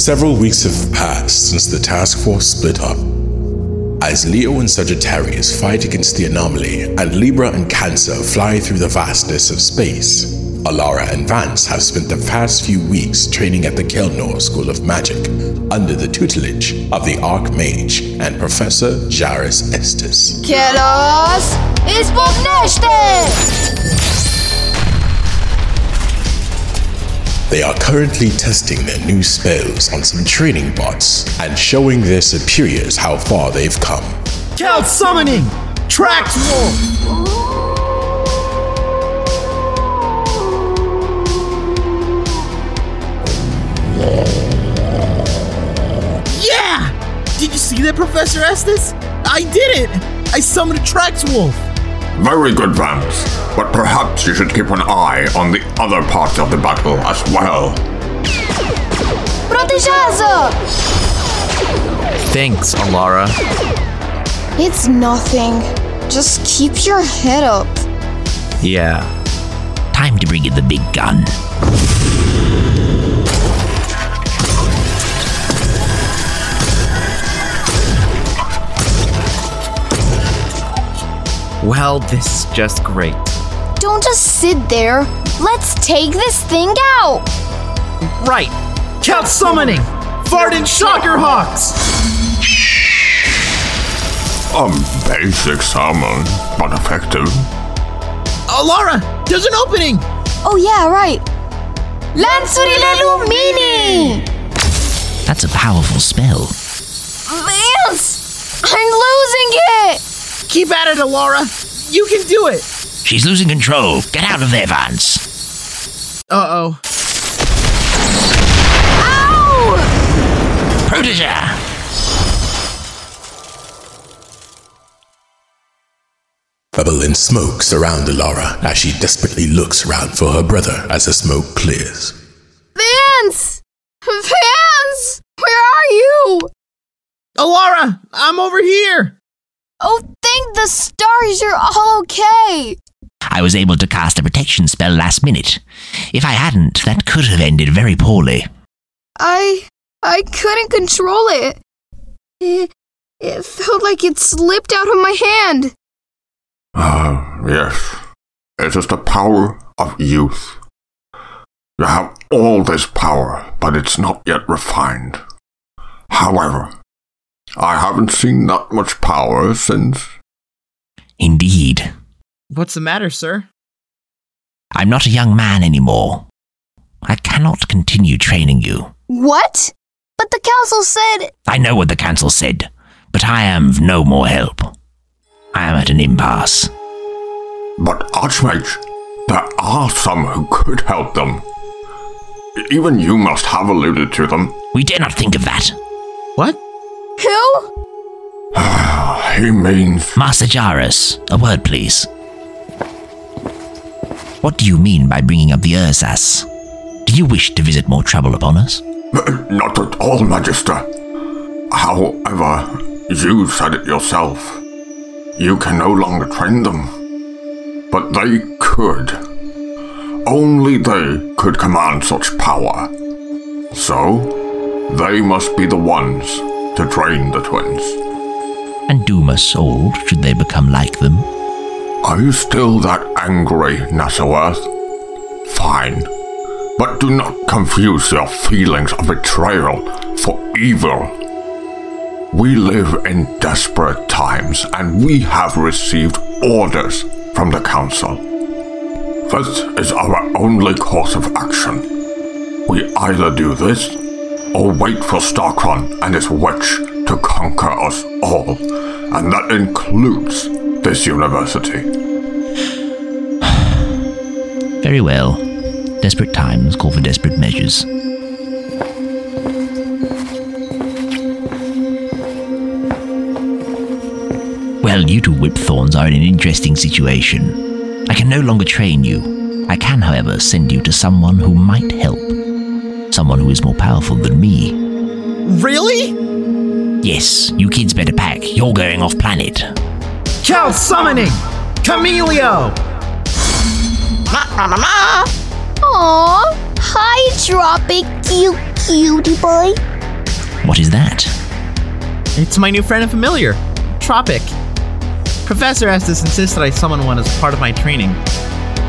Several weeks have passed since the task force split up. As Leo and Sagittarius fight against the anomaly and Libra and Cancer fly through the vastness of space, Alara and Vance have spent the past few weeks training at the Kelnor School of Magic under the tutelage of the Archmage and Professor Jarrus Estus. Kelos izbuchnește! They are currently testing their new spells on some training bots and showing their superiors how far they've come. Count summoning! Trax Wolf! Yeah! Did you see that, Professor Estus? I did it! I summoned a Trax Wolf! Very good, Vance. But perhaps you should keep an eye on the other parts of the battle as well. Protejează! Thanks, Alara. It's nothing. Just keep your head up. Yeah. Time to bring in the big gun. Well, this is just great. Don't just sit there. Let's take this thing out. Right! Count summoning! Varden Shockerhawks! A basic summon, but effective. Oh, Alara, there's an opening! Oh yeah, right. Lanțurile Lumini! That's a powerful spell. Vance! I'm losing it! Keep at it, Alara! You can do it! She's losing control. Get out of there, Vance. Uh oh. Ow! Protege! Bubble and smoke surround Alara as she desperately looks around for her brother as the smoke clears. Vance! Vance! Where are you? Alara, I'm over here! Oh, thank the stars you're all okay. I was able to cast a protection spell last minute. If I hadn't, that could have ended very poorly. I. I couldn't control it. It, it felt like it slipped out of my hand. Ah, yes. It is just the power of youth. You have all this power, but it's not yet refined. However, I haven't seen that much power since. Indeed. What's the matter, sir? I'm not a young man anymore. I cannot continue training you. What? But the council said. I know what the council said, but I am of no more help. I am at an impasse. But, Archmage, there are some who could help them. Even you must have alluded to them. We dare not think of that. What? Who? Ah, he means. Master Jarrus, a word, please. What do you mean by bringing up the Ursas? Do you wish to visit more trouble upon us? Uh, not at all, Magister. However, you said it yourself. You can no longer train them. But they could. Only they could command such power. So, they must be the ones to train the twins. And doom us old should they become like them? Are you still that angry, Nassaworth? Fine. But do not confuse your feelings of betrayal for evil. We live in desperate times and we have received orders from the Council. This is our only course of action. We either do this or wait for Starkron and his witch to conquer us all, and that includes this university. Very well. Desperate times call for desperate measures. Well, you two whipthorns are in an interesting situation. I can no longer train you. I can, however, send you to someone who might help. Someone who is more powerful than me. Really? Yes, you kids better pack. You're going off planet. Count summoning! Camelio! Aw, hi, drop it, cute cutie boy. What is that? It's my new friend and familiar, Tropic. Professor Estus that I summon one as part of my training.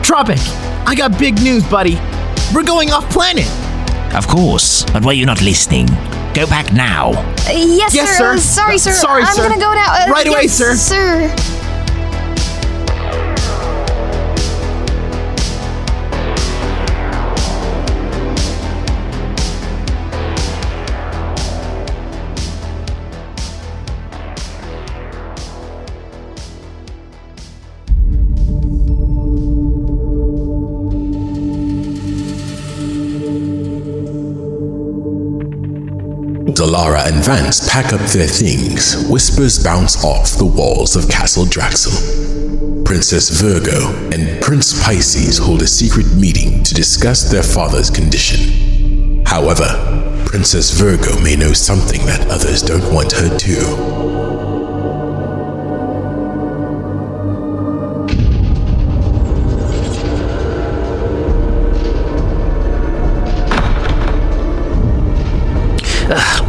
Tropic, I got big news, buddy. We're going off planet. Of course, but were you not listening? Go back now. Uh, yes, Yes, sir. sir. Uh, sorry, sir. Sorry, I'm sir. gonna go now. Uh, Right away, sir. Sir. Dalara and Vance pack up their things. Whispers bounce off the walls of Castle Draxel. Princess Virgo and Prince Pisces hold a secret meeting to discuss their father's condition. However, Princess Virgo may know something that others don't want her to.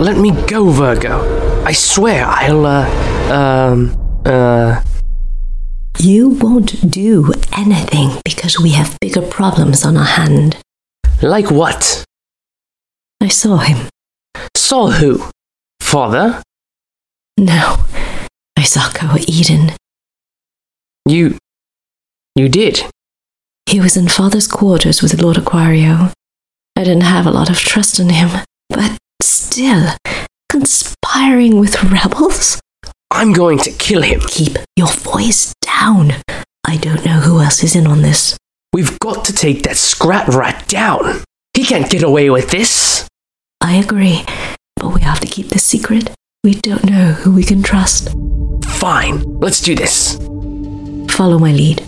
Let me go, Virgo. I swear I'll, uh, um, uh. You won't do anything because we have bigger problems on our hand. Like what? I saw him. Saw who? Father? No, I saw Koa Eden. You. You did? He was in father's quarters with Lord Aquario. I didn't have a lot of trust in him, still, conspiring with rebels? I'm going to kill him. Keep your voice down. I don't know who else is in on this. We've got to take that scrap rat down. He can't get away with this. I agree, but we have to keep this secret. We don't know who we can trust. Fine, let's do this. Follow my lead.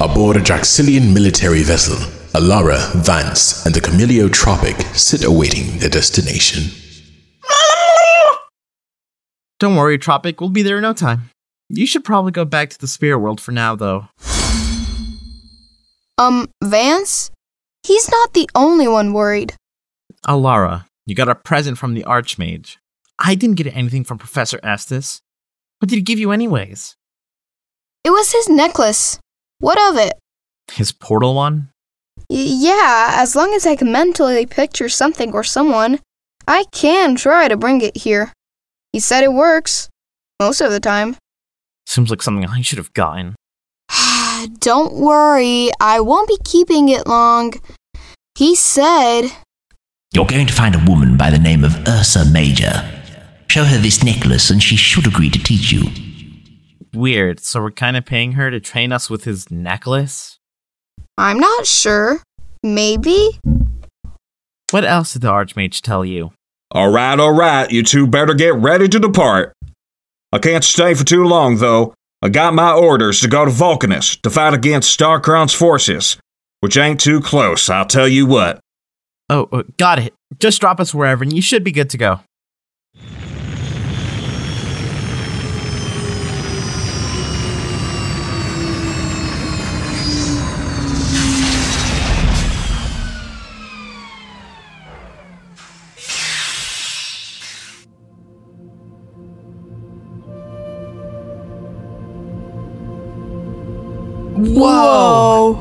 Aboard a Draxilian military vessel, Alara, Vance, and the Camilio Tropic sit awaiting their destination. Don't worry, Tropic. We'll be there in no time. You should probably go back to the spirit world for now, though. Um, Vance? He's not the only one worried. Alara, you got a present from the Archmage. I didn't get anything from Professor Estus. What did he give you, anyways? It was his necklace. What of it? His portal one? Y- yeah, as long as I can mentally picture something or someone, I can try to bring it here. He said it works. Most of the time. Seems like something I should have gotten. Don't worry, I won't be keeping it long. He said. You're going to find a woman by the name of Ursa Major. Show her this necklace and she should agree to teach you. Weird, so we're kind of paying her to train us with his necklace? I'm not sure. Maybe? What else did the Archmage tell you? All right, all right, you two better get ready to depart. I can't stay for too long, though. I got my orders to go to Vulcanus to fight against Starkron's forces, which ain't too close, I'll tell you what. Oh, uh, got it. Just drop us wherever and you should be good to go. Whoa!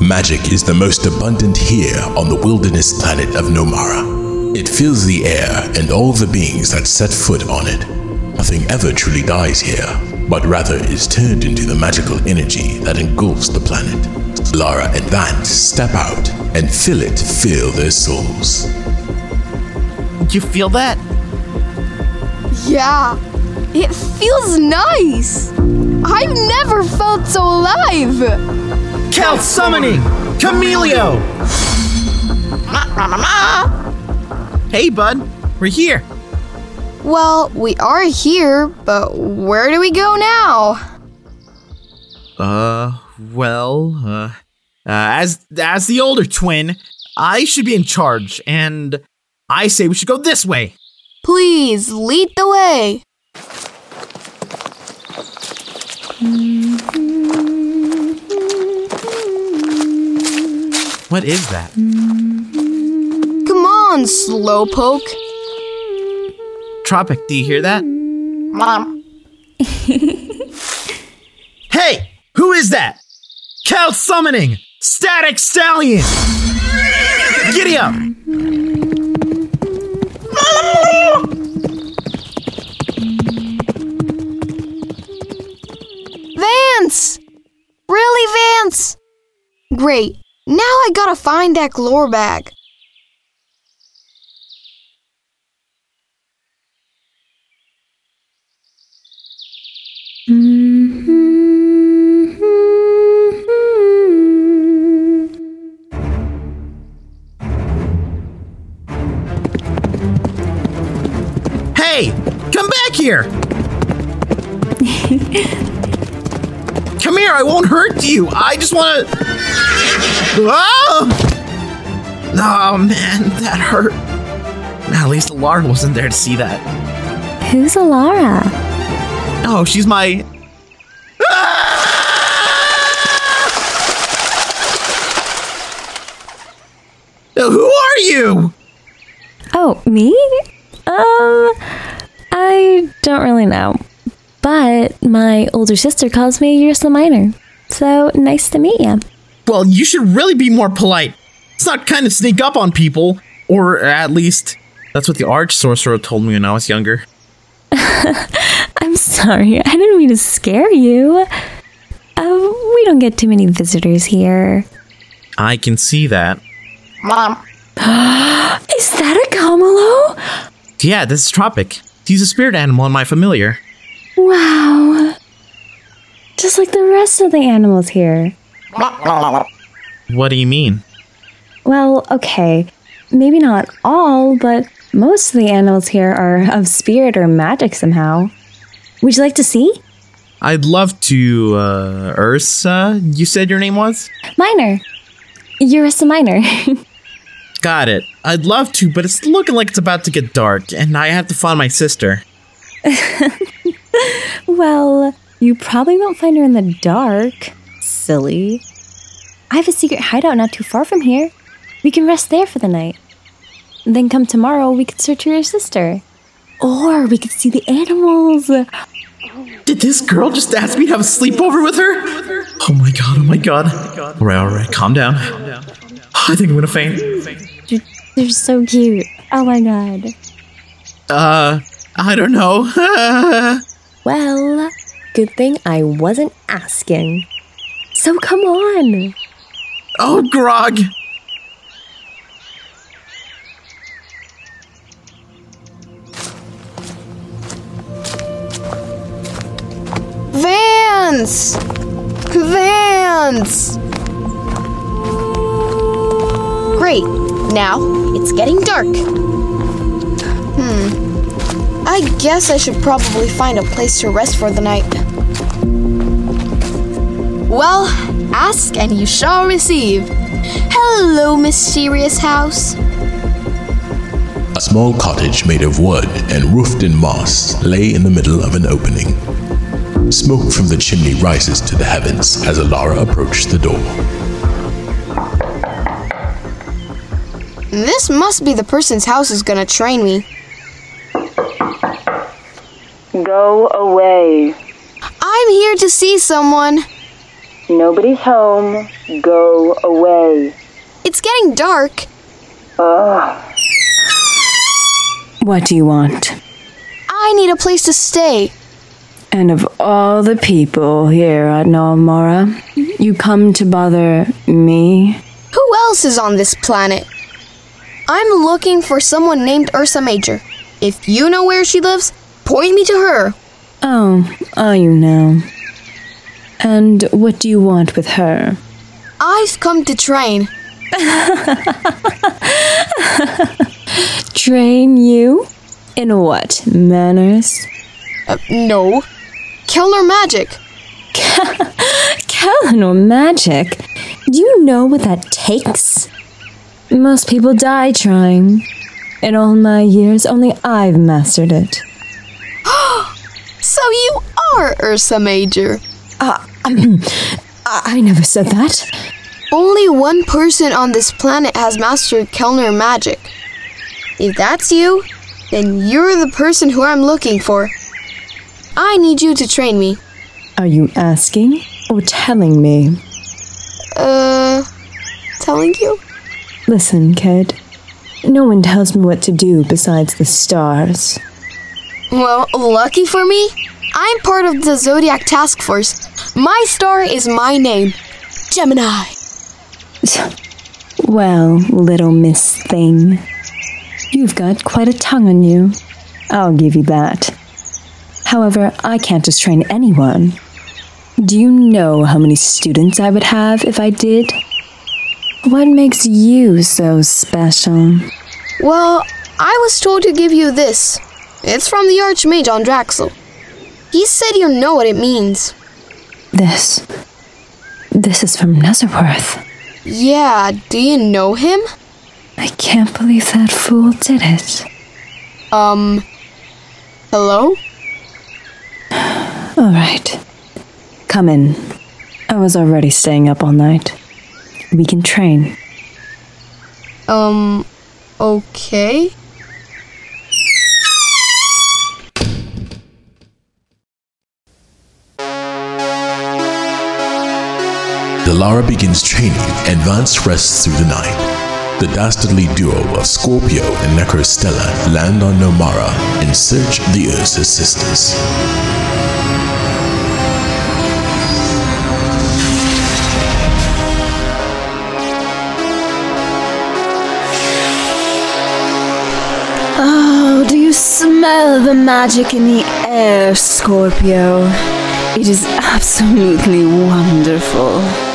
Magic is the most abundant here on the wilderness planet of Nomara. It fills the air and all the beings that set foot on it. Nothing ever truly dies here, but rather is turned into the magical energy that engulfs the planet. Lara and Vance step out and feel it fill their souls. You feel that? Yeah, it feels nice. I've never felt so alive. Count summoning! Camilio! Hey, bud. We're here. Well, we are here, but where do we go now? Uh, well, uh, uh, as as the older twin, I should be in charge, and I say we should go this way. Please lead the way. What is that? Come on, Slowpoke. Tropic, do you hear that? Mom. Hey, who is that? Cal summoning! Static Stallion! Giddy up! Vance! Really, Vance? Great. Now I gotta find that lore bag. Hey, come back here! come here, I won't hurt you. I just want to. Oh! oh man, that hurt. At least Laura wasn't there to see that. Who's Alara? Oh, she's my. Uh, Who are you? Oh, me? Um, I don't really know. But my older sister calls me Ursa Minor. So nice to meet you. Well, you should really be more polite. It's not kind of sneak up on people, or at least that's what the arch sorcerer told me when I was younger. I'm sorry, I didn't mean to scare you. Uh, we don't get too many visitors here. I can see that. Mom. Is that a Kamalo? Yeah, this is Tropic. He's a spirit animal in my familiar. Wow. Just like the rest of the animals here. What do you mean? Well, okay. Maybe not all, but most of the animals here are of spirit or magic somehow. Would you like to see? I'd love to, uh, Ursa, you said your name was? Minor. Ursa Minor. Got it. I'd love to, but it's looking like it's about to get dark, and I have to find my sister. well, you probably won't find her in the dark. Silly. I have a secret hideout not too far from here. We can rest there for the night. Then come tomorrow, we could search for your sister. Or we could see the animals. Did this girl just ask me to have a sleepover with her? Oh my god, oh my god. Alright, alright, calm down. I think I'm gonna faint. They're so cute. Oh my god. Uh, I don't know. Well, good thing I wasn't asking. So come on. oh, Grog! Vance! Vance! Great. Now it's getting dark. I guess I should probably find a place to rest for the night. Well, ask and you shall receive. Hello, mysterious house. A small cottage made of wood and roofed in moss lay in the middle of an opening. Smoke from the chimney rises to the heavens as Alara approached the door. This must be the person's house who's gonna train me. Go away. I'm here to see someone. Nobody's home. Go away. It's getting dark. Ugh. What do you want? I need a place to stay. And of all the people here at Nomara, you come to bother me? Who else is on this planet? I'm looking for someone named Ursa Major. If you know where she lives, point me to her. Oh, oh, you know. And what do you want with her? I've come to train. Train you? In what manners? Uh, no. Killer magic. Kelnor magic? Do you know what that takes? Most people die trying. In all my years, only I've mastered it. So you are Ursa Major. Uh, I I never said that. Only one person on this planet has mastered Kelnor magic. If that's you, then you're the person who I'm looking for. I need you to train me. Are you asking or telling me? Uh, telling you? Listen, kid. No one tells me what to do besides the stars. Well, lucky for me, I'm part of the Zodiac Task Force. My star is my name Gemini. Well, little Miss Thing, you've got quite a tongue on you. I'll give you that. However, I can't just train anyone. Do you know how many students I would have if I did? What makes you so special? Well, I was told to give you this. It's from the Archmage on Draxel. He said you know what it means. This. This is from Netherworth. Yeah, do you know him? I can't believe that fool did it. Um, hello? All right. Come in. I was already staying up all night. We can train. Um, okay. Delara begins training and Vance rests through the night. The dastardly duo of Scorpio and Necrostella land on Nomara and search the Ursa's sisters. Oh, do you smell the magic in the air, Scorpio? It is absolutely wonderful.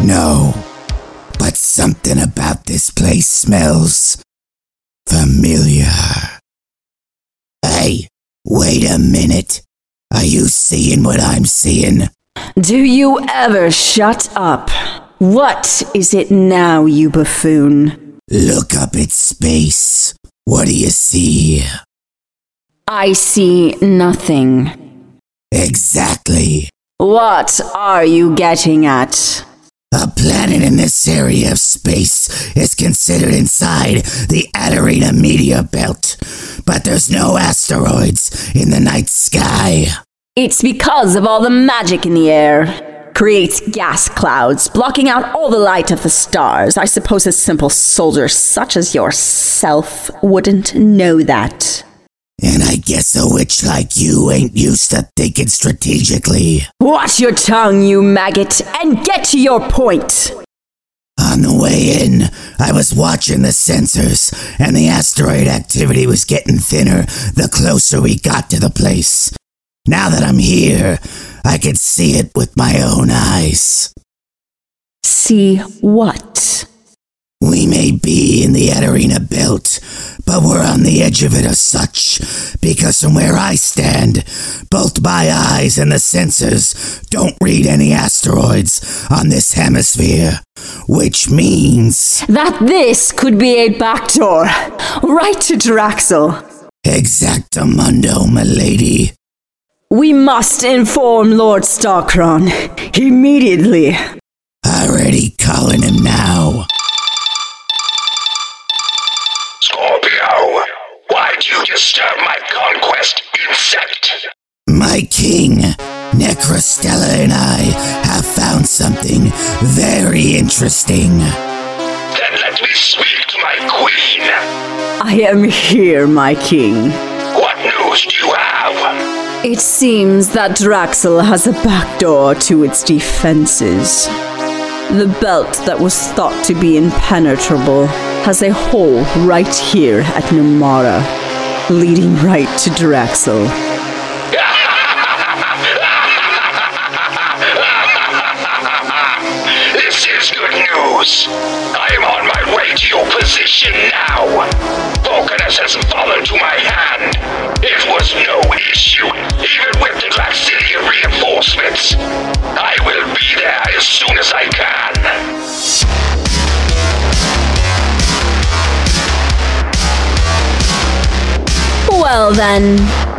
No, but something about this place smells familiar. Hey, wait a minute. Are you seeing what I'm seeing? Do you ever shut up? What is it now, you buffoon? Look up at space. What do you see? I see nothing. Exactly. What are you getting at? A planet in this area of space is considered inside the Adarina meteor belt, but there's no asteroids in the night sky. It's because of all the magic in the air. Creates gas clouds, blocking out all the light of the stars. I suppose a simple soldier such as yourself wouldn't know that. And I guess a witch like you ain't used to thinking strategically. Watch your tongue, you maggot, and get to your point. On the way in, I was watching the sensors, and the asteroid activity was getting thinner the closer we got to the place. Now that I'm here, I can see it with my own eyes. See what? We may be in the Adarina belt, but we're on the edge of it as such, because from where I stand, both my eyes and the sensors don't read any asteroids on this hemisphere, which means that this could be a backdoor right to Draxel. Exactamundo, milady. We must inform Lord Starkron immediately. Already calling him now. Why'd you disturb my conquest, insect? My king, Necrostella and I have found something very interesting. Then let me speak to my queen. I am here, my king. What news do you have? It seems that Draxel has a backdoor to its defenses. The belt that was thought to be impenetrable has a hole right here at Nomara, leading right to Draxel. This is good news. I am on my way to your position now. Vulcanus has fallen to my hand. It was no issue, even with the Glaxidian reinforcements. I will be there as soon as I can. Well then,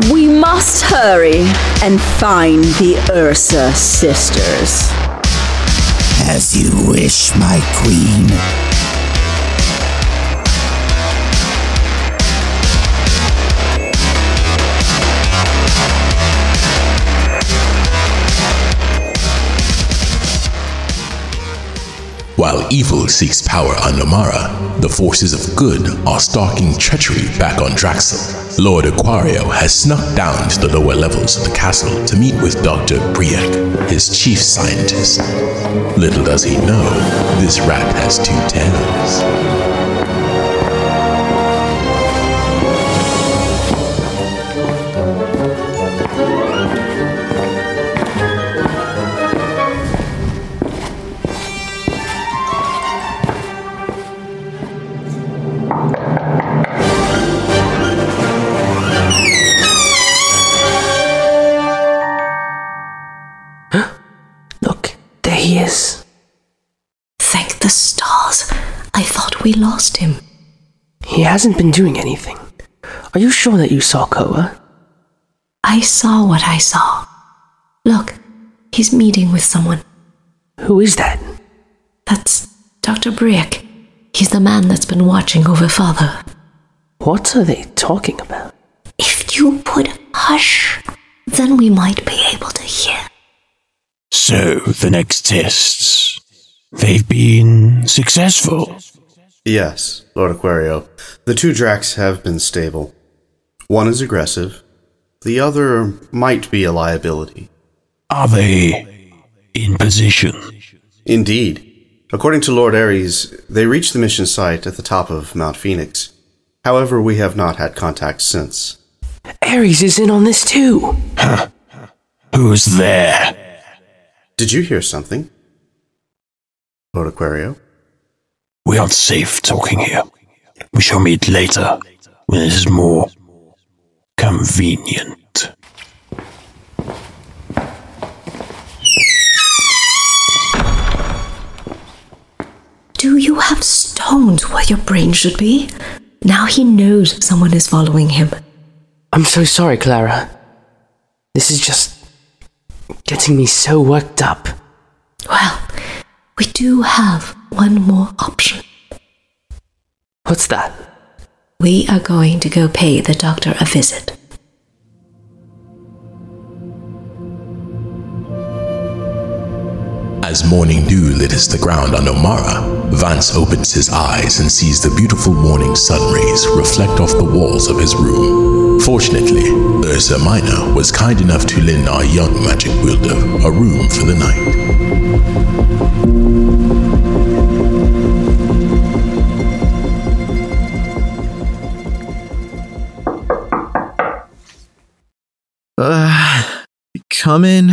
we must hurry and find the Ursa sisters. As you wish, my queen. While evil seeks power on Nomara, the forces of good are stalking treachery back on Draxel. Lord Aquario has snuck down to the lower levels of the castle to meet with Dr. Briyak, his chief scientist. Little does he know, this rat has two tails. Hasn't been doing anything. Are you sure that you saw Koa? I saw what I saw. Look, he's meeting with someone. Who is that? That's Dr. Briyak. He's the man that's been watching over Father. What are they talking about? If you put hush, then we might be able to hear. So, the next tests. They've been successful. Yes, Lord Aquario. The two Dracs have been stable. One is aggressive, the other might be a liability. Are they in position? Indeed. According to Lord Ares, they reached the mission site at the top of Mount Phoenix. However, we have not had contact since. Ares is in on this too. Huh. Who's there? Did you hear something? Lord Aquario? We aren't safe talking here. We shall meet later when it is more convenient. Do you have stones where your brain should be? Now he knows someone is following him. I'm so sorry, Clara. This is just getting me so worked up. Well, we do have one more option. What's that? We are going to go pay the doctor a visit. As morning dew litters the ground on Omara, Vance opens his eyes and sees the beautiful morning sun rays reflect off the walls of his room. Fortunately, Ursa Minor was kind enough to lend our young magic wielder a room for the night. Uh, come in.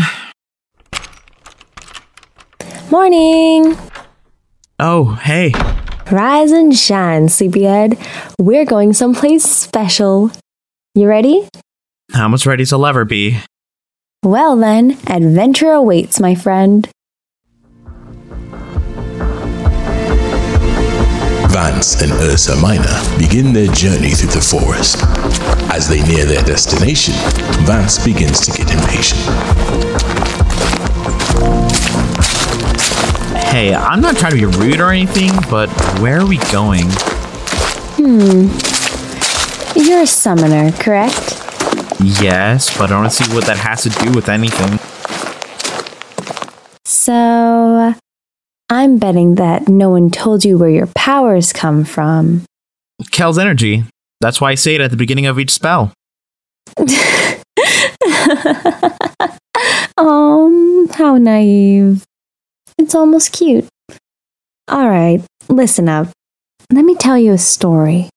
Morning! Oh, hey. Rise and shine, sleepyhead. We're going someplace special. You ready? How much ready's a lever be? Well then, adventure awaits, my friend. Vance and Ursa Minor begin their journey through the forest. As they near their destination, Vance begins to get impatient. Hey, I'm not trying to be rude or anything, but where are we going? Hmm. You're a summoner, correct? Yes, but I don't see what that has to do with anything. So, I'm betting that no one told you where your powers come from. Kel's energy. That's why I say it at the beginning of each spell. um, how naive. It's almost cute. All right, listen up. Let me tell you a story.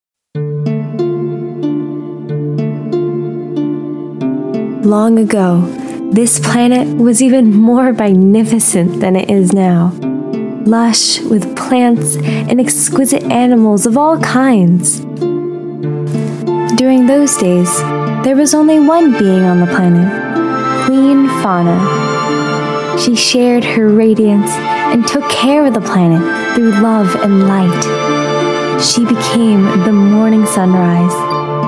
Long ago, this planet was even more magnificent than it is now. Lush with plants and exquisite animals of all kinds. During those days, there was only one being on the planet Queen Fauna. She shared her radiance and took care of the planet through love and light. She became the morning sunrise,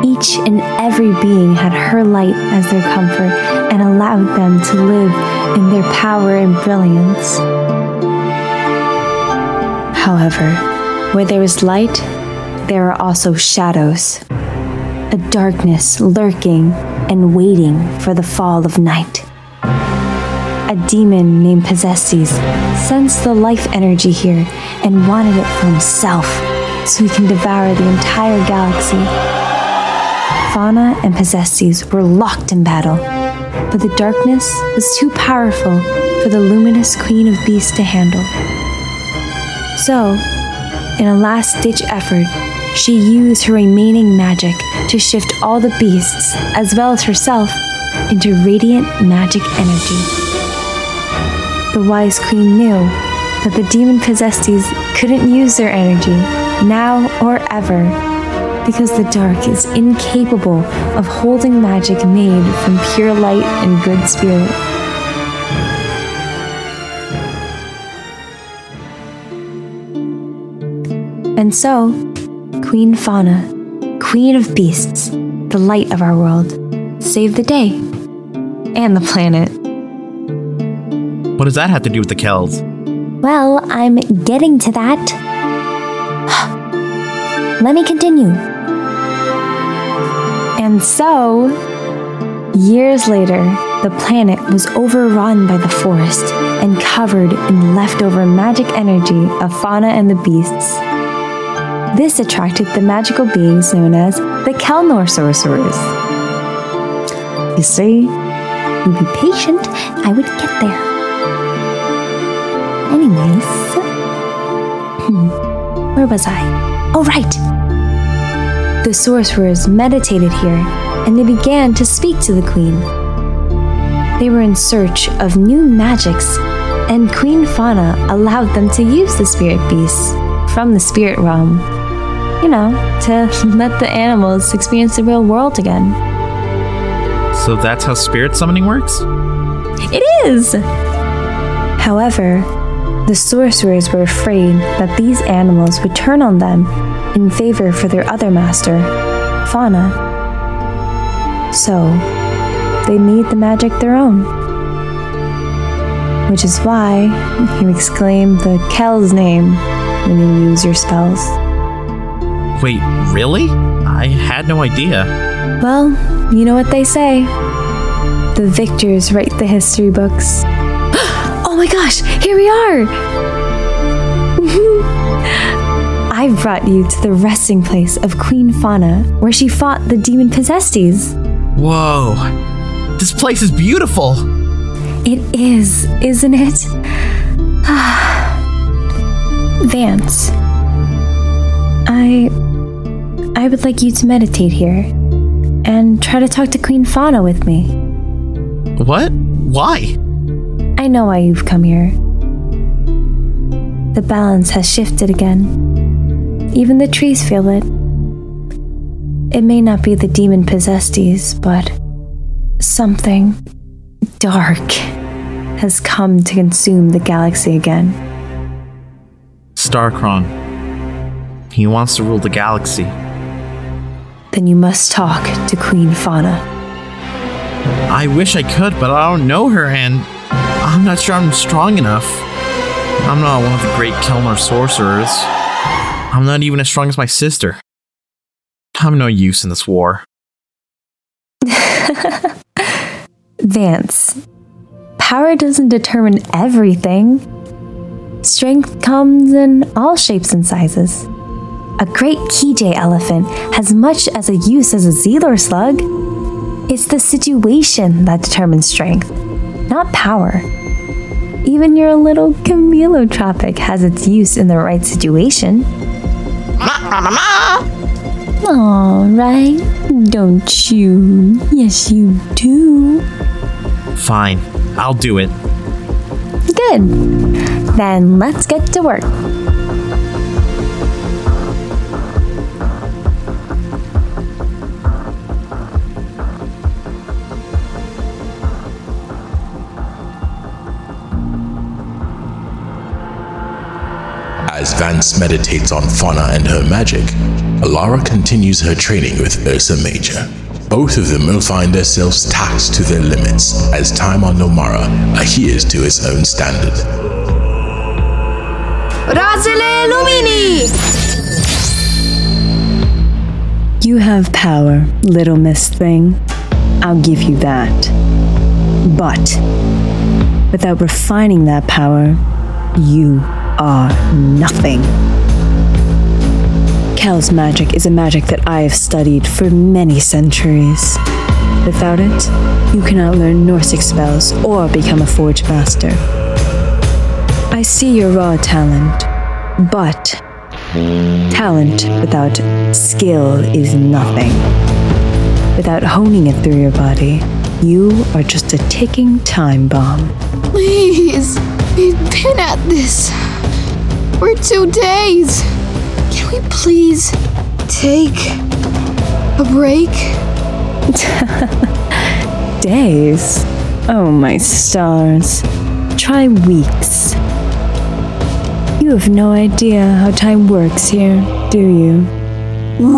Each and every being had her light as their comfort and allowed them to live in their power and brilliance. However, where there is light, there are also shadows, a darkness lurking and waiting for the fall of night. A demon named Possestes sensed the life energy here and wanted it for himself so he can devour the entire galaxy. Fauna and Possestes were locked in battle, but the darkness was too powerful for the luminous Queen of Beasts to handle. So, in a last ditch effort, she used her remaining magic to shift all the beasts, as well as herself, into radiant magic energy. The wise queen knew that the demon possessees couldn't use their energy, now or ever, because the dark is incapable of holding magic made from pure light and good spirit. And so, Queen Fauna, Queen of Beasts, the light of our world, save the day and the planet. What does that have to do with the Kells? Well, I'm getting to that. Let me continue. And so, years later, the planet was overrun by the forest and covered in leftover magic energy of fauna and the beasts. This attracted the magical beings known as the Kelnor sorcerers. You see, you be patient, I would get there. Anyways, hmm, where was I? Oh, right! The sorcerers meditated here and they began to speak to the queen. They were in search of new magics, and Queen Fauna allowed them to use the spirit beasts from the spirit realm you know, to let the animals experience the real world again. So that's how spirit summoning works? It is! However, the sorcerers were afraid that these animals would turn on them in favor for their other master, Fauna. So, they made the magic their own. Which is why you exclaim the Kel's name when you use your spells. Wait, really? I had no idea. Well, you know what they say. The victors write the history books. oh my gosh, here we are! I brought you to the resting place of Queen Fauna, where she fought the demon Possestes. Whoa, this place is beautiful! It is, isn't it? Vance, I I would like you to meditate here and try to talk to Queen Fauna with me. What? Why? I know why you've come here. The balance has shifted again. Even the trees feel it. It may not be the demon possessees, but something dark has come to consume the galaxy again. Starkron. He wants to rule the galaxy then you must talk to Queen Fauna. I wish I could, but I don't know her, and I'm not sure I'm strong enough. I'm not one of the great Kelnor sorcerers. I'm not even as strong as my sister. I'm no use in this war. Vance, power doesn't determine everything. Strength comes in all shapes and sizes. A great Kijay elephant has much as a use as a Zelor slug. It's the situation that determines strength, not power. Even your little Camelotropic has its use in the right situation. Alright, don't you? Yes, you do. Fine, I'll do it. Good. Then let's get to work. Vance meditates on Fauna and her magic, Alara continues her training with Ursa Major. Both of them will find themselves taxed to their limits as time on Nomara adheres to its own standard. Razile Lumini! You have power, little Miss Thing. I'll give you that. But without refining that power, you are nothing. Kel's magic is a magic that I have studied for many centuries. Without it, you cannot learn Norsic spells or become a Forge Master. I see your raw talent, but talent without skill is nothing. Without honing it through your body, you are just a ticking time bomb. Please, we've been at this for two days. Can we please take a break? Days? Oh, my stars. Try weeks. You have no idea how time works here, do you?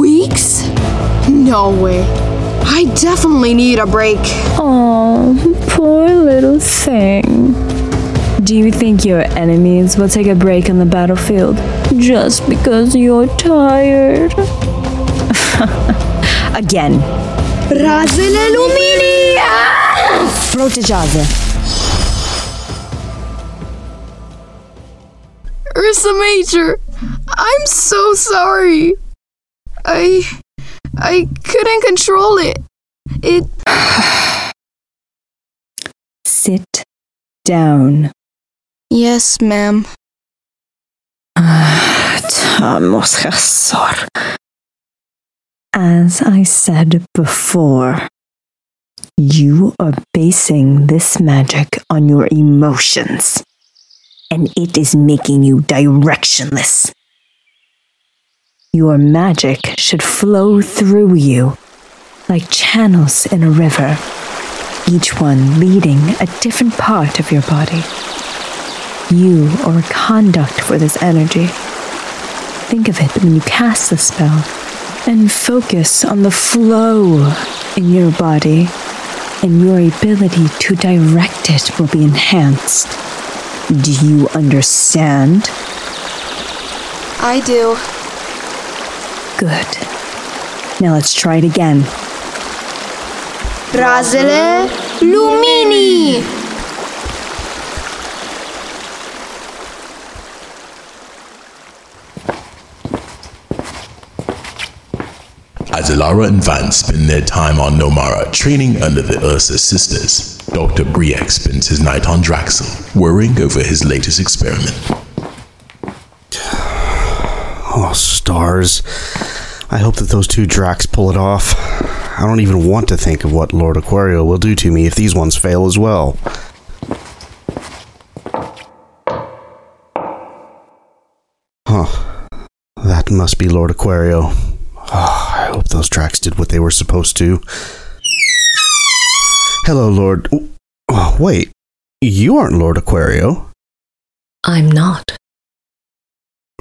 Weeks? No way. I definitely need a break. Oh, poor little thing. Do you think your enemies will take a break on the battlefield just because you're tired? Again. Razile Lumini! Protegiază. Ursa Major, I'm so sorry. I. I couldn't control it. It. Sit down. Yes, ma'am. Ah, Tamoschassor. As I said before, you are basing this magic on your emotions, and it is making you directionless. Your magic should flow through you like channels in a river, each one leading a different part of your body. You are a conduct for this energy. Think of it when you cast the spell and focus on the flow in your body, and your ability to direct it will be enhanced. Do you understand? I do. Good. Now let's try it again. Razile Lumini! As Alara and Vance spend their time on Nomara training under the Ursa sisters, Dr. Briyak spends his night on Draxel, worrying over his latest experiment. Oh, stars. I hope that those two Drax pull it off. I don't even want to think of what Lord Aquario will do to me if these ones fail as well. Huh. That must be Lord Aquario. Oh, hope those tracks did what they were supposed to. Hello, Lord. Oh, wait. You aren't Lord Aquario. I'm not.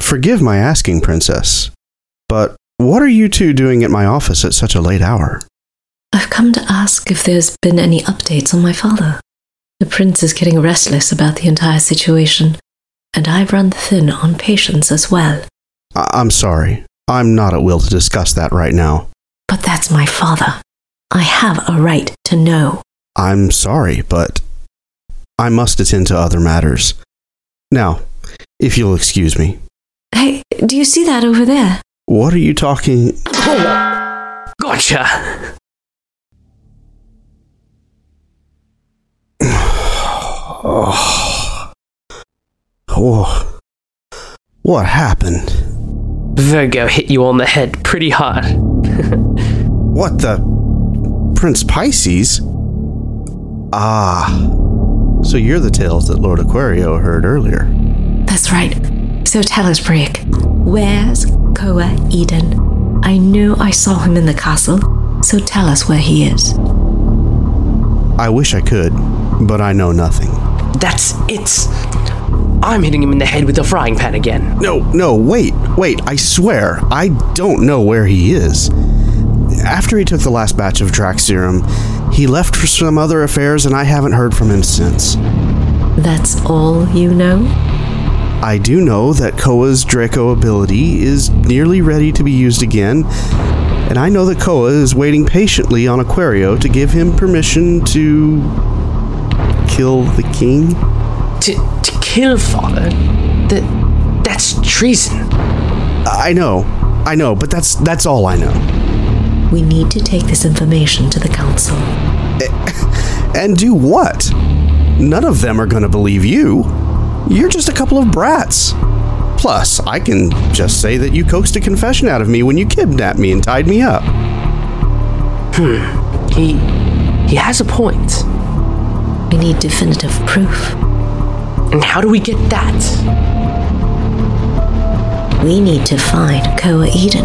Forgive my asking, Princess, but what are you two doing at my office at such a late hour? I've come to ask if there's been any updates on my father. The prince is getting restless about the entire situation, and I've run thin on patience as well. I- I'm sorry. I'm not at will to discuss that right now. But that's my father. I have a right to know. I'm sorry, but I must attend to other matters. Now, if you'll excuse me, Hey, do you see that over there? what are you talking? Gotcha. Oh. oh. What happened? Virgo hit you on the head pretty hard. What the? Prince Pisces? Ah. So you're the tales that Lord Aquario heard earlier. That's right. So tell us, Briyak, where's Koa Eden? I know I saw him in the castle, so tell us where he is. I wish I could, but I know nothing. That's it's. I'm hitting him in the head with the frying pan again. No, no, wait, wait, I swear, I don't know where he is. After he took the last batch of Drax serum, he left for some other affairs and I haven't heard from him since. That's all you know? I do know that Koa's Draco ability is nearly ready to be used again, and I know that Koa is waiting patiently on Aquario to give him permission to kill the king. To, to kill father? That, that's treason. I know, I know, but that's that's all I know. We need to take this information to the council. And do what? None of them are going to believe you. You're just a couple of brats. Plus, I can just say that you coaxed a confession out of me when you kidnapped me and tied me up. Hmm. He. he has a point. We need definitive proof. And how do we get that? We need to find Koa Eden.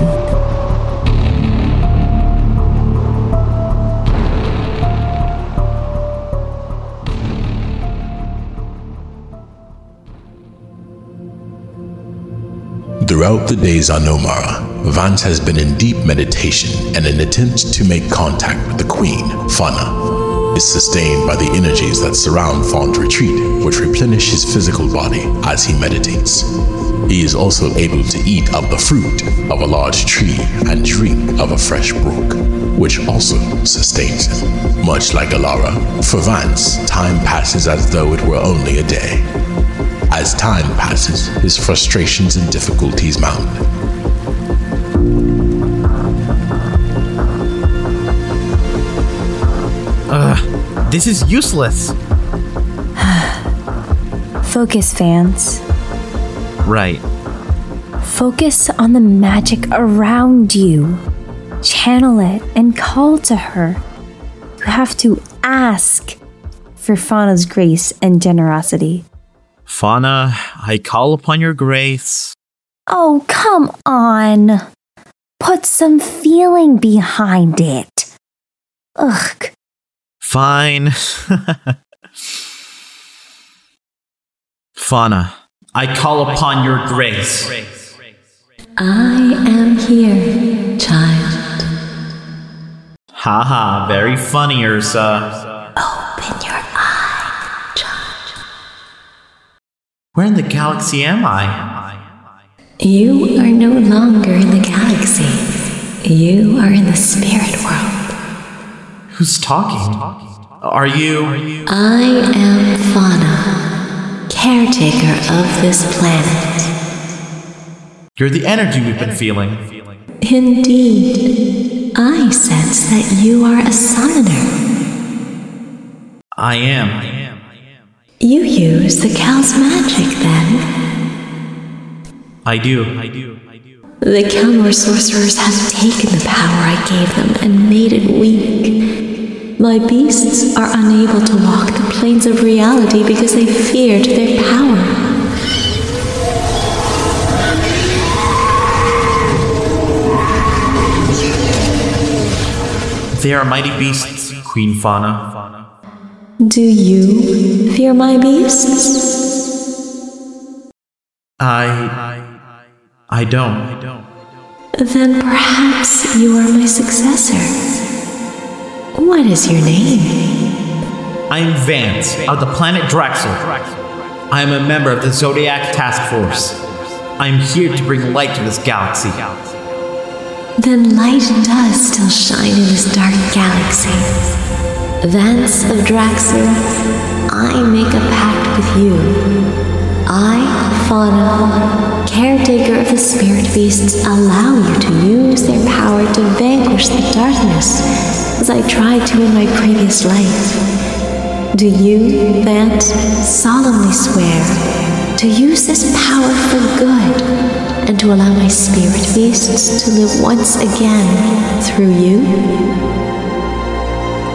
Throughout the days on Nomara, Vance has been in deep meditation and an attempt to make contact with the queen, Fauna, is sustained by the energies that surround Fauna's retreat, which replenish his physical body as he meditates. He is also able to eat of the fruit of a large tree and drink of a fresh brook, which also sustains him. Much like Alara, for Vance, time passes as though it were only a day. As time passes, his frustrations and difficulties mount. Ugh, this is useless. Focus, Vance. Right. Focus on the magic around you. Channel it and call to her. You have to ask for Fauna's grace and generosity. Fauna, I call upon your grace. Oh, come on. Put some feeling behind it. Ugh. Fine. Fauna, I call upon your grace. I am here, child. Haha, very funny, Ursa. Open your eye, child. Where in the galaxy am I? You are no longer in the galaxy. You are in the spirit world. Who's talking? Are you? I am Fauna, caretaker of this planet. You're the energy we've been feeling. Indeed. I sense that you are a summoner. I am. You use the cow's magic then. I do. I do. The Kelnor sorcerers have taken the power I gave them and made it weak. My beasts are unable to walk the planes of reality because they feared their power. They are mighty beasts, Queen Fauna. Do you fear my beasts? I. I don't. Then perhaps you are my successor. What is your name? I am Vance of the planet Draxel. I am a member of the Zodiac Task Force. I am here to bring light to this galaxy. Then light does still shine in this dark galaxy. Vance of Draxel, I make a pact with you. I, Fauna, caretaker of the spirit beasts, allow you to use their power to vanquish the darkness, as I tried to in my previous life. Do you, Vance, solemnly swear to use this power for good and to allow my spirit beasts to live once again through you?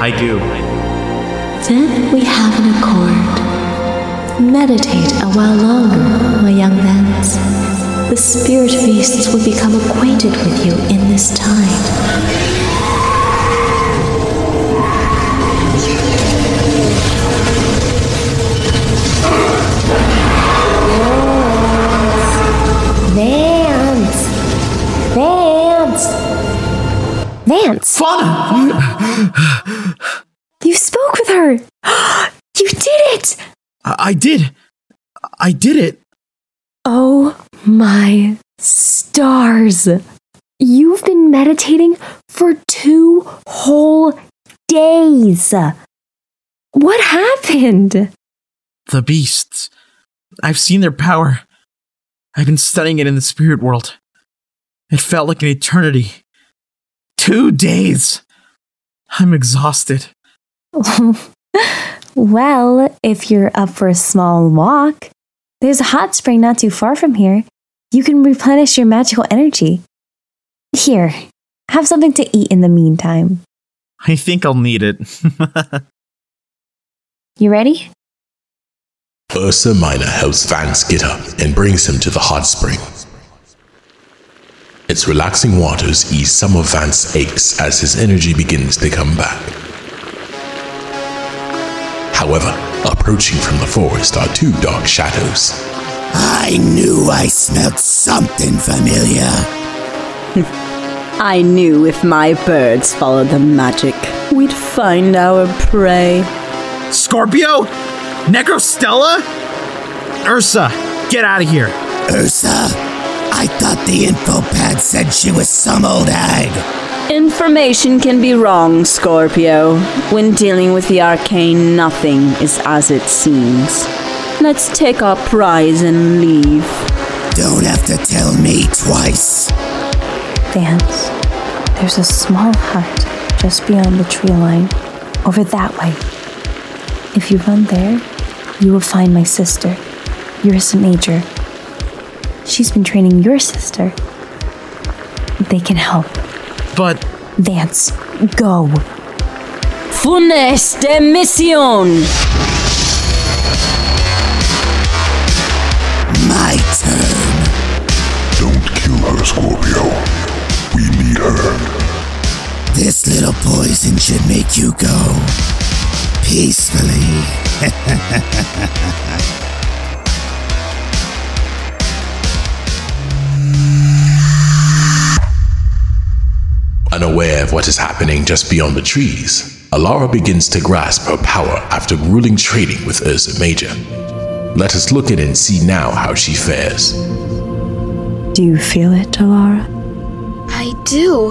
I do. Then we have an accord. Meditate a while longer, my young mans. The spirit beasts will become acquainted with you in this time. Vance! Vance! Fauna! I, did. I did it. Oh my stars. You've been meditating for two whole days. What happened? The beasts. I've seen their power. I've been studying it in the spirit world. It felt like an eternity. Two days. I'm exhausted. well, if you're up for a small walk, there's a hot spring not too far from here. You can replenish your magical energy. Here, have something to eat in the meantime. I think I'll need it. you ready? Ursa Minor helps Vance get up and brings him to the hot spring. Its relaxing waters ease some of Vance's aches as his energy begins to come back. However, approaching from the forest are two dark shadows. I knew I smelled something familiar. I knew if my birds followed the magic, we'd find our prey. Scorpio? Necrostella? Ursa, get out of here. Ursa? I thought the info pad said she was some old hag. Information can be wrong, Scorpio. When dealing with the arcane, nothing is as it seems. Let's take our prize and leave. Don't have to tell me twice. Vance, there's a small hut just beyond the tree line, over that way. If you run there, you will find my sister, Ursa Major. She's been training your sister. They can help. But. Vance, go. Funeste mission! My turn. Don't kill her, Scorpio. We need her. This little poison should make you go peacefully. Unaware of what is happening just beyond the trees, Alara begins to grasp her power after grueling training with Ursa Major. Let us look at and see now how she fares. Do you feel it, Alara? I do.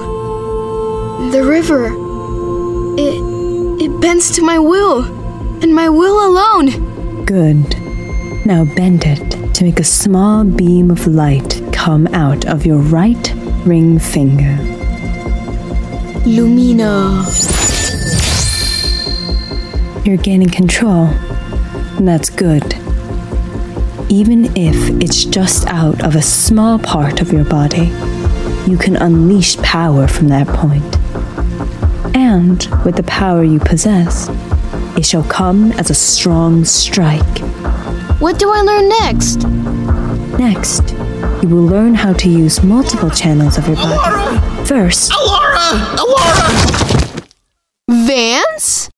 The river. It it bends to my will, and my will alone. Good. Now bend it to make a small beam of light come out of your right ring finger. Lumina. You're gaining control. And that's good. Even if it's just out of a small part of your body, you can unleash power from that point. And with the power you possess, it shall come as a strong strike. What do I learn next? Next, you will learn how to use multiple channels of your body. Alara! First, Alara! Alara! Vance?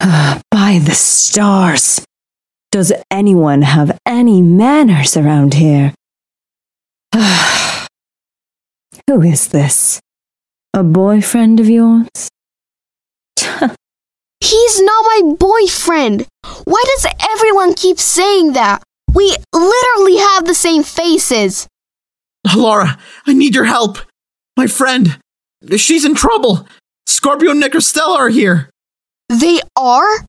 Uh, by the stars! Does anyone have any manners around here? Who is this? A boyfriend of yours? He's not my boyfriend. Why does everyone keep saying that? We literally have the same faces. Laura, I need your help. My friend, she's in trouble. Scorpio and Necrostella are here. They are?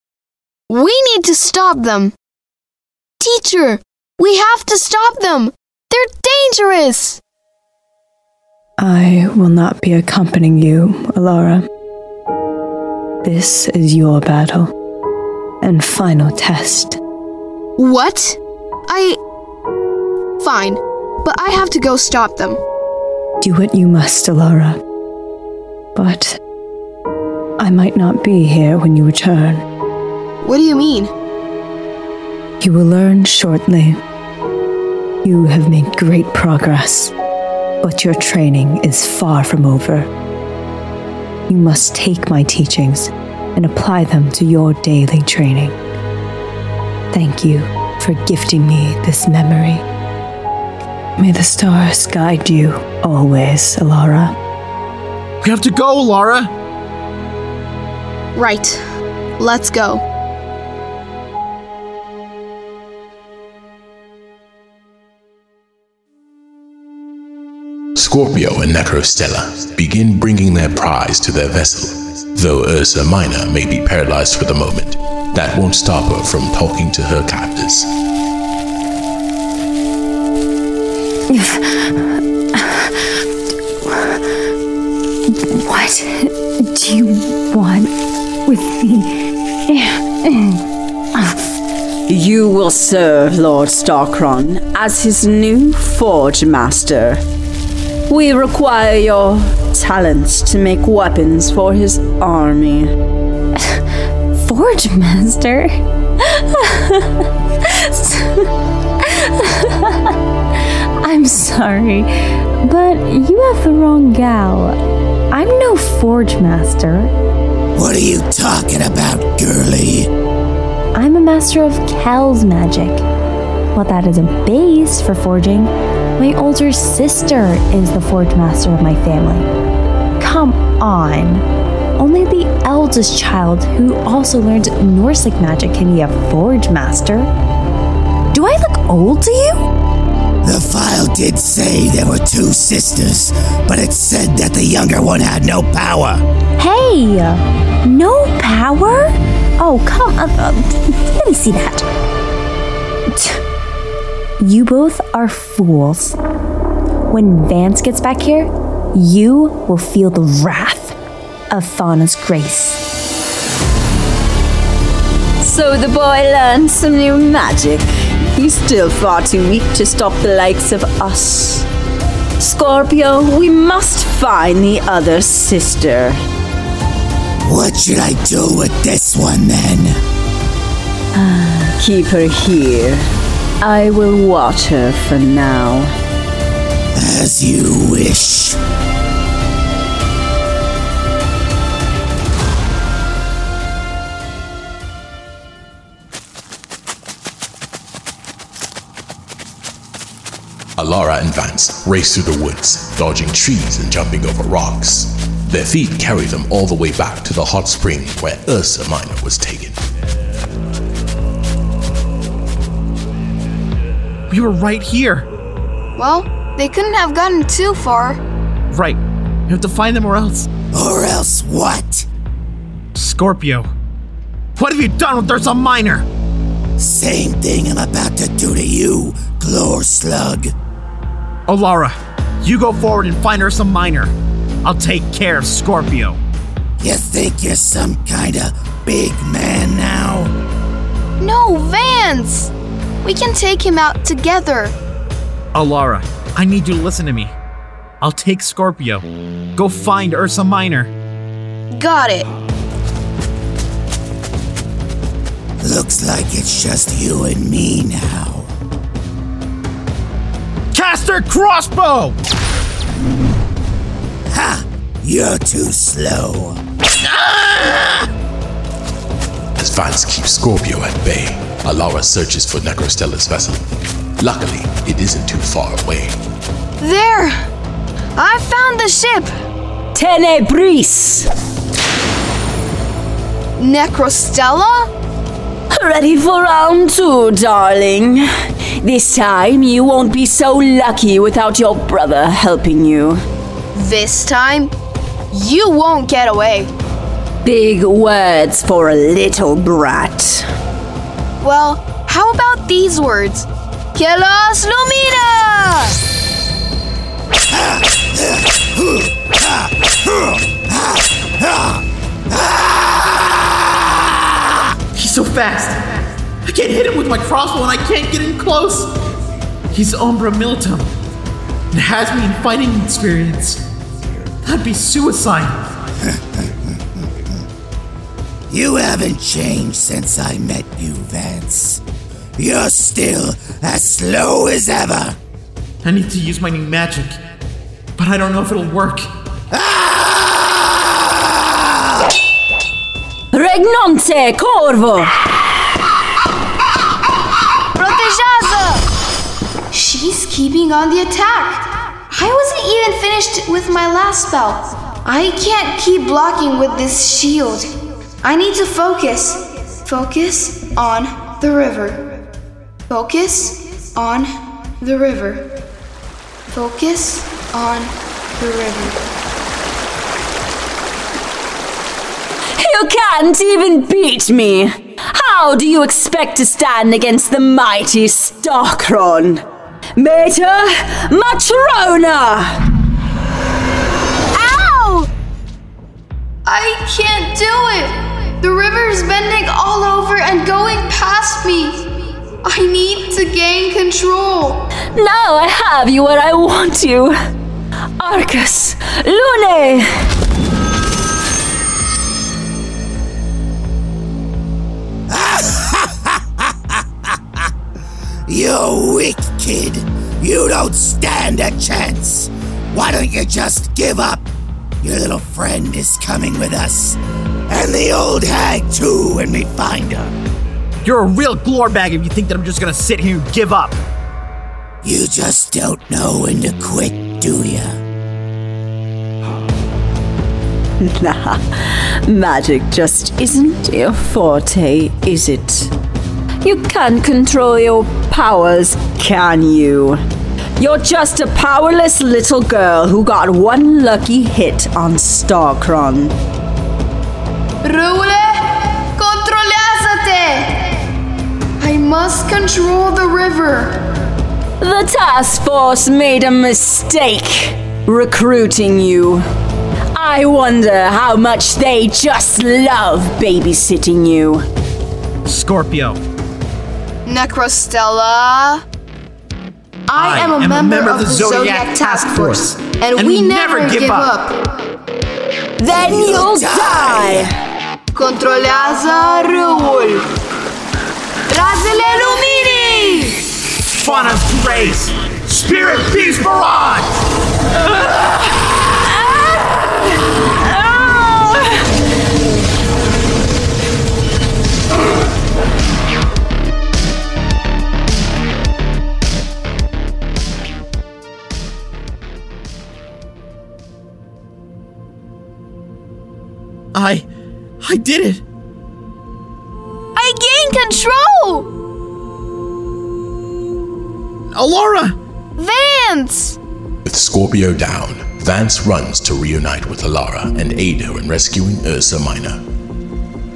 We need to stop them. Teacher, we have to stop them. They're dangerous. I will not be accompanying you, Alara. This is your battle and final test. What? I. Fine, but I have to go stop them. Do what you must, Alara. But I might not be here when you return. What do you mean? You will learn shortly. You have made great progress, but your training is far from over. You must take my teachings and apply them to your daily training. Thank you for gifting me this memory. May the stars guide you always, Alara. We have to go, Lara. Right. Let's go. Scorpio and Necrostella begin bringing their prize to their vessel. Though Ursa Minor may be paralyzed for the moment, that won't stop her from talking to her captors. What do you want with me? You will serve Lord Starkron as his new Forge Master. We require your talents to make weapons for his army. Forge Master? I'm sorry, but you have the wrong gal. I'm no Forge Master. What are you talking about, girlie? I'm a master of Kel's magic. While that is a base for forging, my older sister is the forge master of my family. Come on. Only the eldest child who also learns Norsic magic can be a forge master. Do I look old to you? The file did say there were two sisters, but it said that the younger one had no power. Hey! No power? Oh, come on. Uh, let me see that. You both are fools. When Vance gets back here, you will feel the wrath of Fauna's grace. So the boy learned some new magic. He's still far too weak to stop the likes of us. Scorpio, we must find the other sister. What should I do with this one then? Keep her here. I will watch her for now. As you wish. Alara and Vance race through the woods, dodging trees and jumping over rocks. Their feet carry them all the way back to the hot spring where Ursa Minor was taken. We were right here. Well, they couldn't have gotten too far. Right. You have to find them or else. Or else what? Scorpio. What have you done with Ursa Minor? Same thing I'm about to do to you, Glor Slug. Oh, Alara, you go forward and find Ursa Minor. I'll take care of Scorpio. You think you're some kind of big man now? No, Vance! We can take him out together. Oh, Alara, I need you to listen to me. I'll take Scorpio. Go find Ursa Minor. Got it. Looks like it's just you and me now. Caster crossbow! Ha! You're too slow. Ah! As Vance keeps Scorpio at bay, Alara searches for Necrostella's vessel. Luckily, it isn't too far away. There! I found the ship! Tenebris! Necrostella? Ready for round two, darling. This time you won't be so lucky without your brother helping you. This time, you won't get away. Big words for a little brat. Well, how about these words? Kelos Lumina! He's so fast. I can't hit him with my crossbow and I can't get in close. He's Umbra Militum. It has me in fighting experience. That'd be suicide. You haven't changed since I met you, Vance. You're still as slow as ever. I need to use my new magic, but I don't know if it'll work. Ah! Regnante Corvo! She's keeping on the attack. I wasn't even finished with my last spell. I can't keep blocking with this shield. I need to focus. Focus on the river. Focus on the river. Focus on the river. You can't even beat me! How do you expect to stand against the mighty Starkron? Mater Matrona! Ow! I can't do it! The river is bending all over and going past me. I need to gain control. Now I have you where I want you. Arcus, Lune! You weak kid. You don't stand a chance. Why don't you just give up? Your little friend is coming with us. And the old hag too when we find her. You're a real glore bag if you think that I'm just gonna sit here and give up. You just don't know when to quit, do ya? Nah, magic just isn't your forte, is it? You can't control your powers, can you? You're just a powerless little girl who got one lucky hit on Starkron. Rule, controllate! I must control the river. The task force made a mistake recruiting you. I wonder how much they just love babysitting you. Scorpio. Necrostella. I, am, a, member of the Zodiac, Task Force, and, we, never, give, up. Then you'll die! Controlează râul. Razele luminii! Fauna's grace! Spirit Beast Barrage! I. I did it! I gained control! Alara! Vance! With Scorpio down, Vance runs to reunite with Alara and aid her in rescuing Ursa Minor.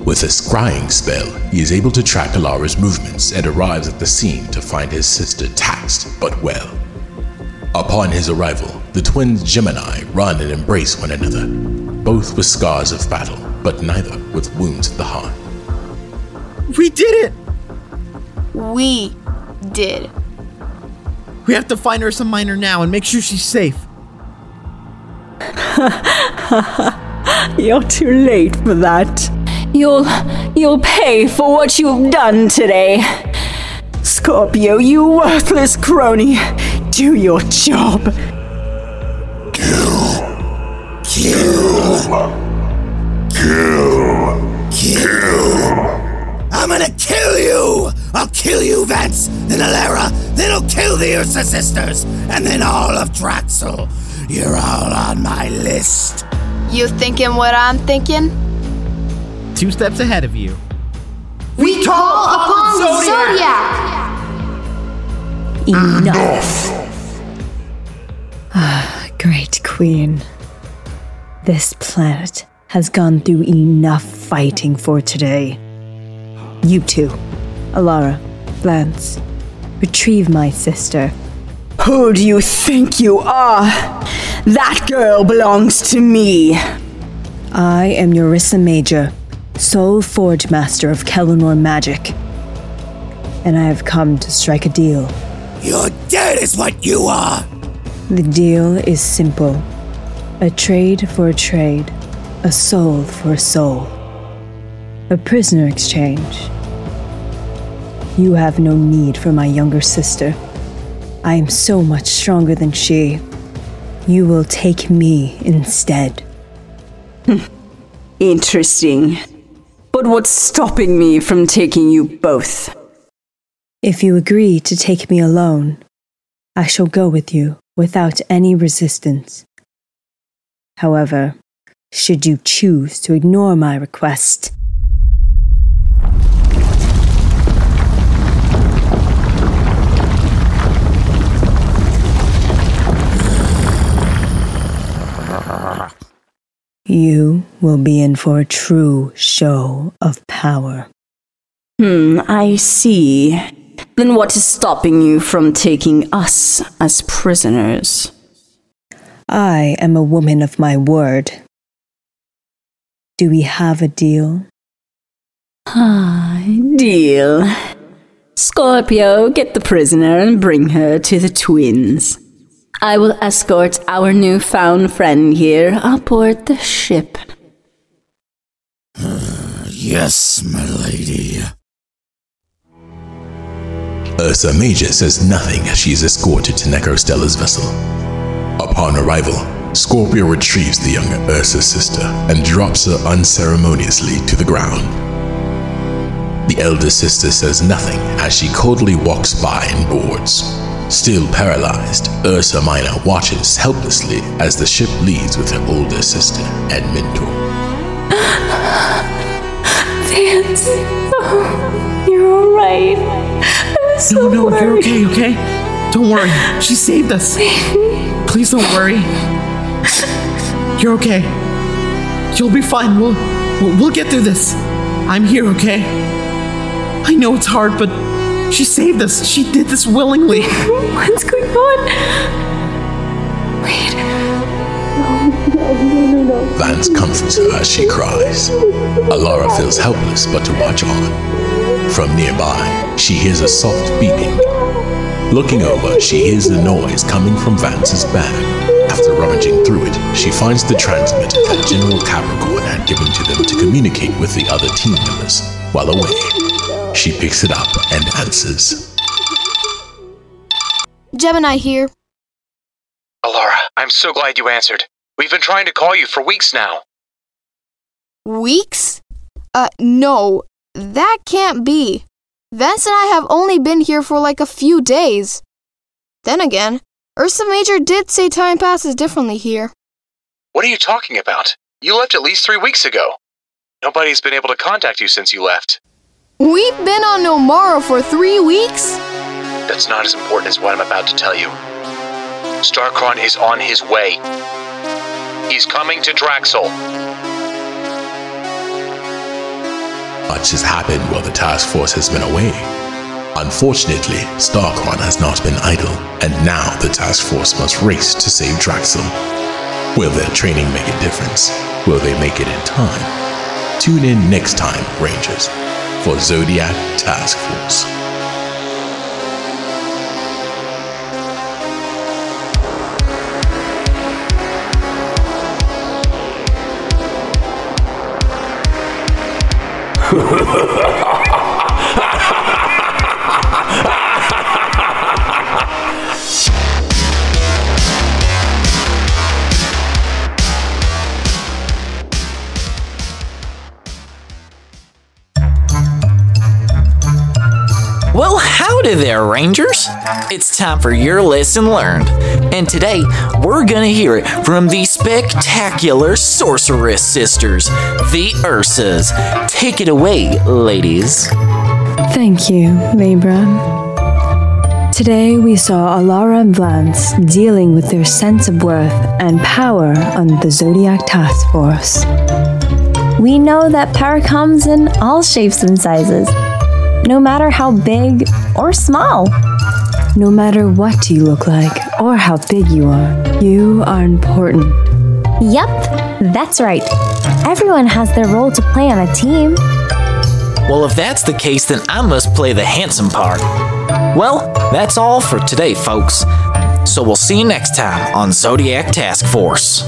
With a scrying spell, he is able to track Alara's movements and arrives at the scene to find his sister taxed but well. Upon his arrival, the twins Gemini run and embrace one another, both with scars of battle, but neither with wounds at the heart. We did it! We did. We have to find Ursa Minor now and make sure she's safe. You're too late for that. You'll you'll pay for what you've done today. Scorpio, you worthless crony. Do your job. Kill. Kill. Kill. I'm gonna kill you! I'll kill you, Vance, then Alara, then I'll kill the Ursa sisters, and then all of Draxel. You're all on my list. You thinking what I'm thinking? Two steps ahead of you. We, call upon Zodiac! Enough. Ah, Great Queen. This planet has gone through enough fighting for today. You two, Alara, Vance, retrieve my sister. Who do you think you are? That girl belongs to me. I am Ursa Major, sole Forge Master of Kelnor Magic. And I have come to strike a deal. You're dead, is what you are! The deal is simple a trade for a trade, a soul for a soul, a prisoner exchange. You have no need for my younger sister. I am so much stronger than she. You will take me instead. Interesting. But what's stopping me from taking you both? If you agree to take me alone, I shall go with you without any resistance. However, should you choose to ignore my request, you will be in for a true show of power. Hmm, I see. Then what is stopping you from taking us as prisoners? I am a woman of my word. Do we have a deal? Ah, deal. Scorpio, get the prisoner and bring her to the twins. I will escort our newfound friend here aboard the ship. Yes, my lady. Ursa Major says nothing as she is escorted to Necrostella's vessel. Upon arrival, Scorpio retrieves the young Ursa's sister and drops her unceremoniously to the ground. The elder sister says nothing as she coldly walks by and boards. Still paralyzed, Ursa Minor watches helplessly as the ship leaves with her older sister and mentor. Vance, oh, you're alright. I'm so no, no, worried. you're okay, okay? Don't worry. She saved us. Please don't worry. You're okay. You'll be fine. We'll, we'll we'll get through this. I'm here, okay? I know it's hard, but she saved us. She did this willingly. What's going on? Wait. No, no, no, no, no. Vance comforts her as she cries. Alara feels helpless but to watch on. From nearby, she hears a soft beeping. Looking over, she hears the noise coming from Vance's bag. After rummaging through it, she finds the transmitter that General Capricorn had given to them to communicate with the other team members while away. She picks it up and answers. Gemini here. Alara, I'm so glad you answered. We've been trying to call you for weeks now. Weeks? Uh, no. That can't be. Vance and I have only been here for like a few days. Then again, Ursa Major did say time passes differently here. What are you talking about? You left at least three weeks ago. Nobody's been able to contact you since you left. We've been on Nomara for three weeks? That's not as important as what I'm about to tell you. Starkron is on his way. He's coming to Draxel. Much has happened while the task force has been away. Unfortunately, Starkron has not been idle, and now the task force must race to save Draxel. Will their training make a difference? Will they make it in time? Tune in next time, Rangers, for Zodiac Task Force. Well, howdy there, Rangers! It's time for your lesson learned. And today, we're gonna hear it from the spectacular Sorceress Sisters, the Ursas. Take it away, ladies. Thank you, Libra. Today we saw Alara and Vance dealing with their sense of worth and power on the Zodiac Task Force. We know that power comes in all shapes and sizes, no matter how big or small. No matter what you look like or how big you are, you are important. Yup, that's right. Everyone has their role to play on a team. Well, if that's the case, then I must play the handsome part. Well, that's all for today, folks. So we'll see you next time on Zodiac Task Force.